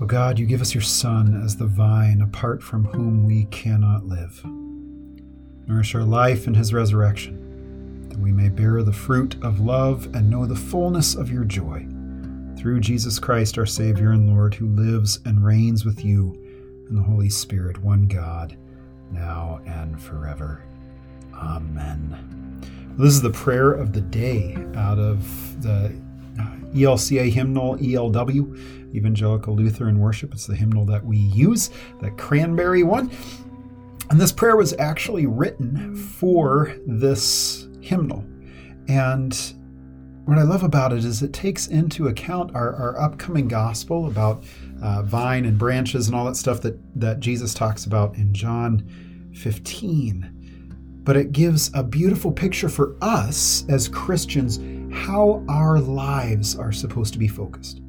O God, you give us your Son as the vine, apart from whom we cannot live. Nourish our life in his resurrection, that we may bear the fruit of love and know the fullness of your joy. Through Jesus Christ, our Savior and Lord, who lives and reigns with you and the Holy Spirit, one God, now and forever. Amen. This is the prayer of the day out of the ELCA hymnal ELW, Evangelical Lutheran Worship. It's the hymnal that we use, the cranberry one. And this prayer was actually written for this hymnal. And what I love about it is it takes into account our, our upcoming gospel about uh, vine and branches and all that stuff that, that Jesus talks about in John 15 but it gives a beautiful picture for us as Christians how our lives are supposed to be focused,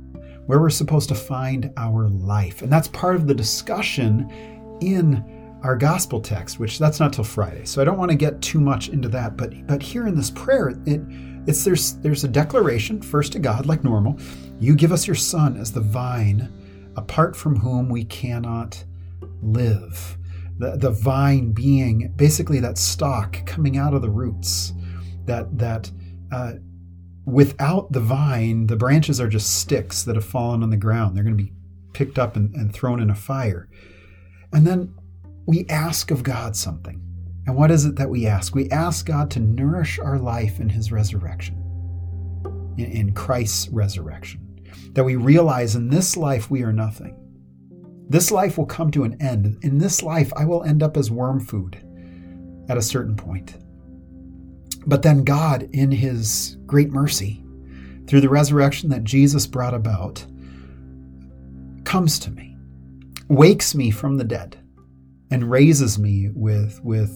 where we're supposed to find our life. And that's part of the discussion in our gospel text, which that's not till Friday. So I don't want to get too much into that, but but here in this prayer, it it's there's there's a declaration first to God like normal. You give us your son as the vine apart from whom we cannot live the, the vine being basically that stalk coming out of the roots that that uh, without the vine the branches are just sticks that have fallen on the ground. They're going to be picked up and, and thrown in a fire. And then we ask of god something. And what is it that we ask? We ask god to nourish our life in his resurrection in, in christ's resurrection. That we realize in this life we are nothing. This life will come to an end. In this life, I will end up as worm food at a certain point. But then God, in His great mercy, through the resurrection that Jesus brought about, comes to me, wakes me from the dead, and raises me with, with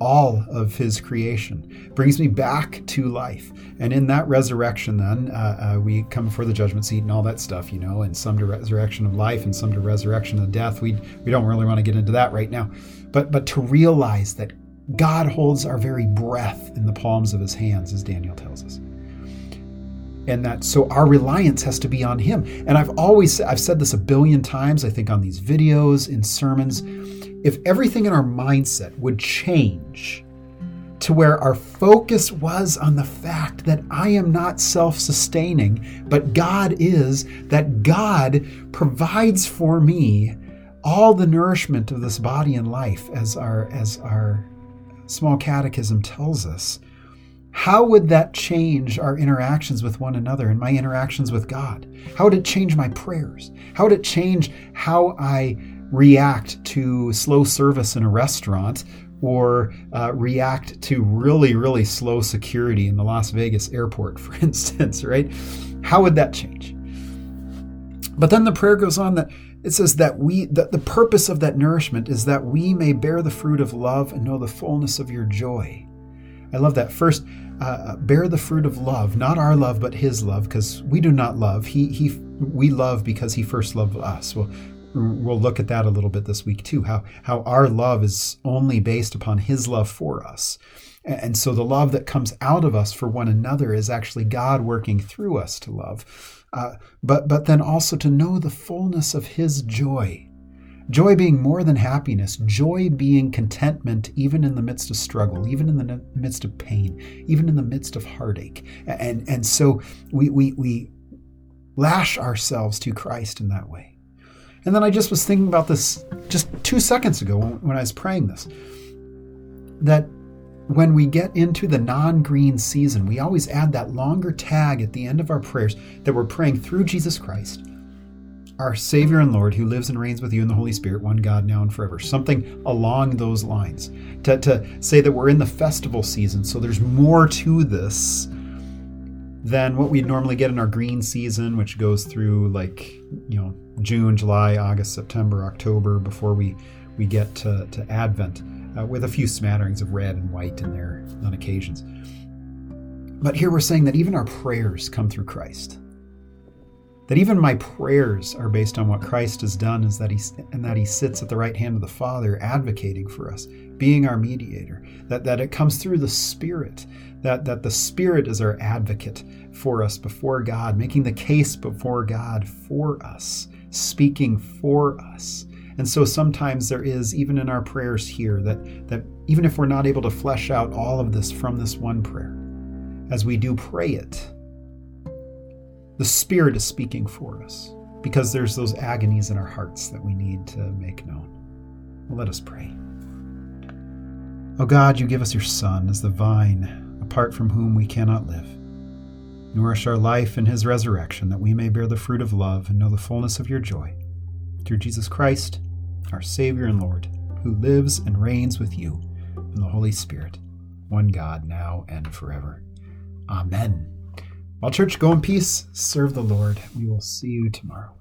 all of his creation, brings me back to life. And in that resurrection, then, uh, uh, we come before the judgment seat and all that stuff, you know, and some to resurrection of life and some to resurrection of death. We, we don't really want to get into that right now. But, but to realize that God holds our very breath in the palms of his hands, as Daniel tells us. And that so our reliance has to be on him. And I've always I've said this a billion times, I think on these videos, in sermons if everything in our mindset would change to where our focus was on the fact that I am not self sustaining, but God is, that God provides for me all the nourishment of this body and life, as our, as our small catechism tells us. How would that change our interactions with one another and my interactions with God? How would it change my prayers? How would it change how I react to slow service in a restaurant or uh, react to really, really slow security in the Las Vegas airport, for instance, right? How would that change? But then the prayer goes on that it says that we that the purpose of that nourishment is that we may bear the fruit of love and know the fullness of your joy. I love that. First, uh, uh bear the fruit of love, not our love, but His love, because we do not love. He he we love because He first loved us. Well, we'll look at that a little bit this week too how how our love is only based upon his love for us and so the love that comes out of us for one another is actually god working through us to love. Uh, but but then also to know the fullness of his joy. Joy being more than happiness joy being contentment even in the midst of struggle even in the midst of pain even in the midst of heartache. And and so we we we lash ourselves to christ in that way. And then I just was thinking about this just two seconds ago when I was praying this that when we get into the non green season, we always add that longer tag at the end of our prayers that we're praying through Jesus Christ, our Savior and Lord, who lives and reigns with you in the Holy Spirit, one God now and forever. Something along those lines. To, to say that we're in the festival season, so there's more to this than what we'd normally get in our green season, which goes through like, you know, June, July, August, September, October before we, we get to, to Advent, uh, with a few smatterings of red and white in there on occasions. But here we're saying that even our prayers come through Christ. That even my prayers are based on what Christ has done, is that he and that he sits at the right hand of the Father, advocating for us, being our mediator. That that it comes through the Spirit, that that the Spirit is our advocate for us before God, making the case before God for us, speaking for us. And so sometimes there is, even in our prayers here, that, that even if we're not able to flesh out all of this from this one prayer, as we do pray it, the Spirit is speaking for us because there's those agonies in our hearts that we need to make known. Well, let us pray. O oh God, you give us your Son as the vine, apart from whom we cannot live. Nourish our life in his resurrection, that we may bear the fruit of love and know the fullness of your joy. Through Jesus Christ, our Savior and Lord, who lives and reigns with you in the Holy Spirit, one God, now and forever. Amen. Well, church, go in peace, serve the Lord. We will see you tomorrow.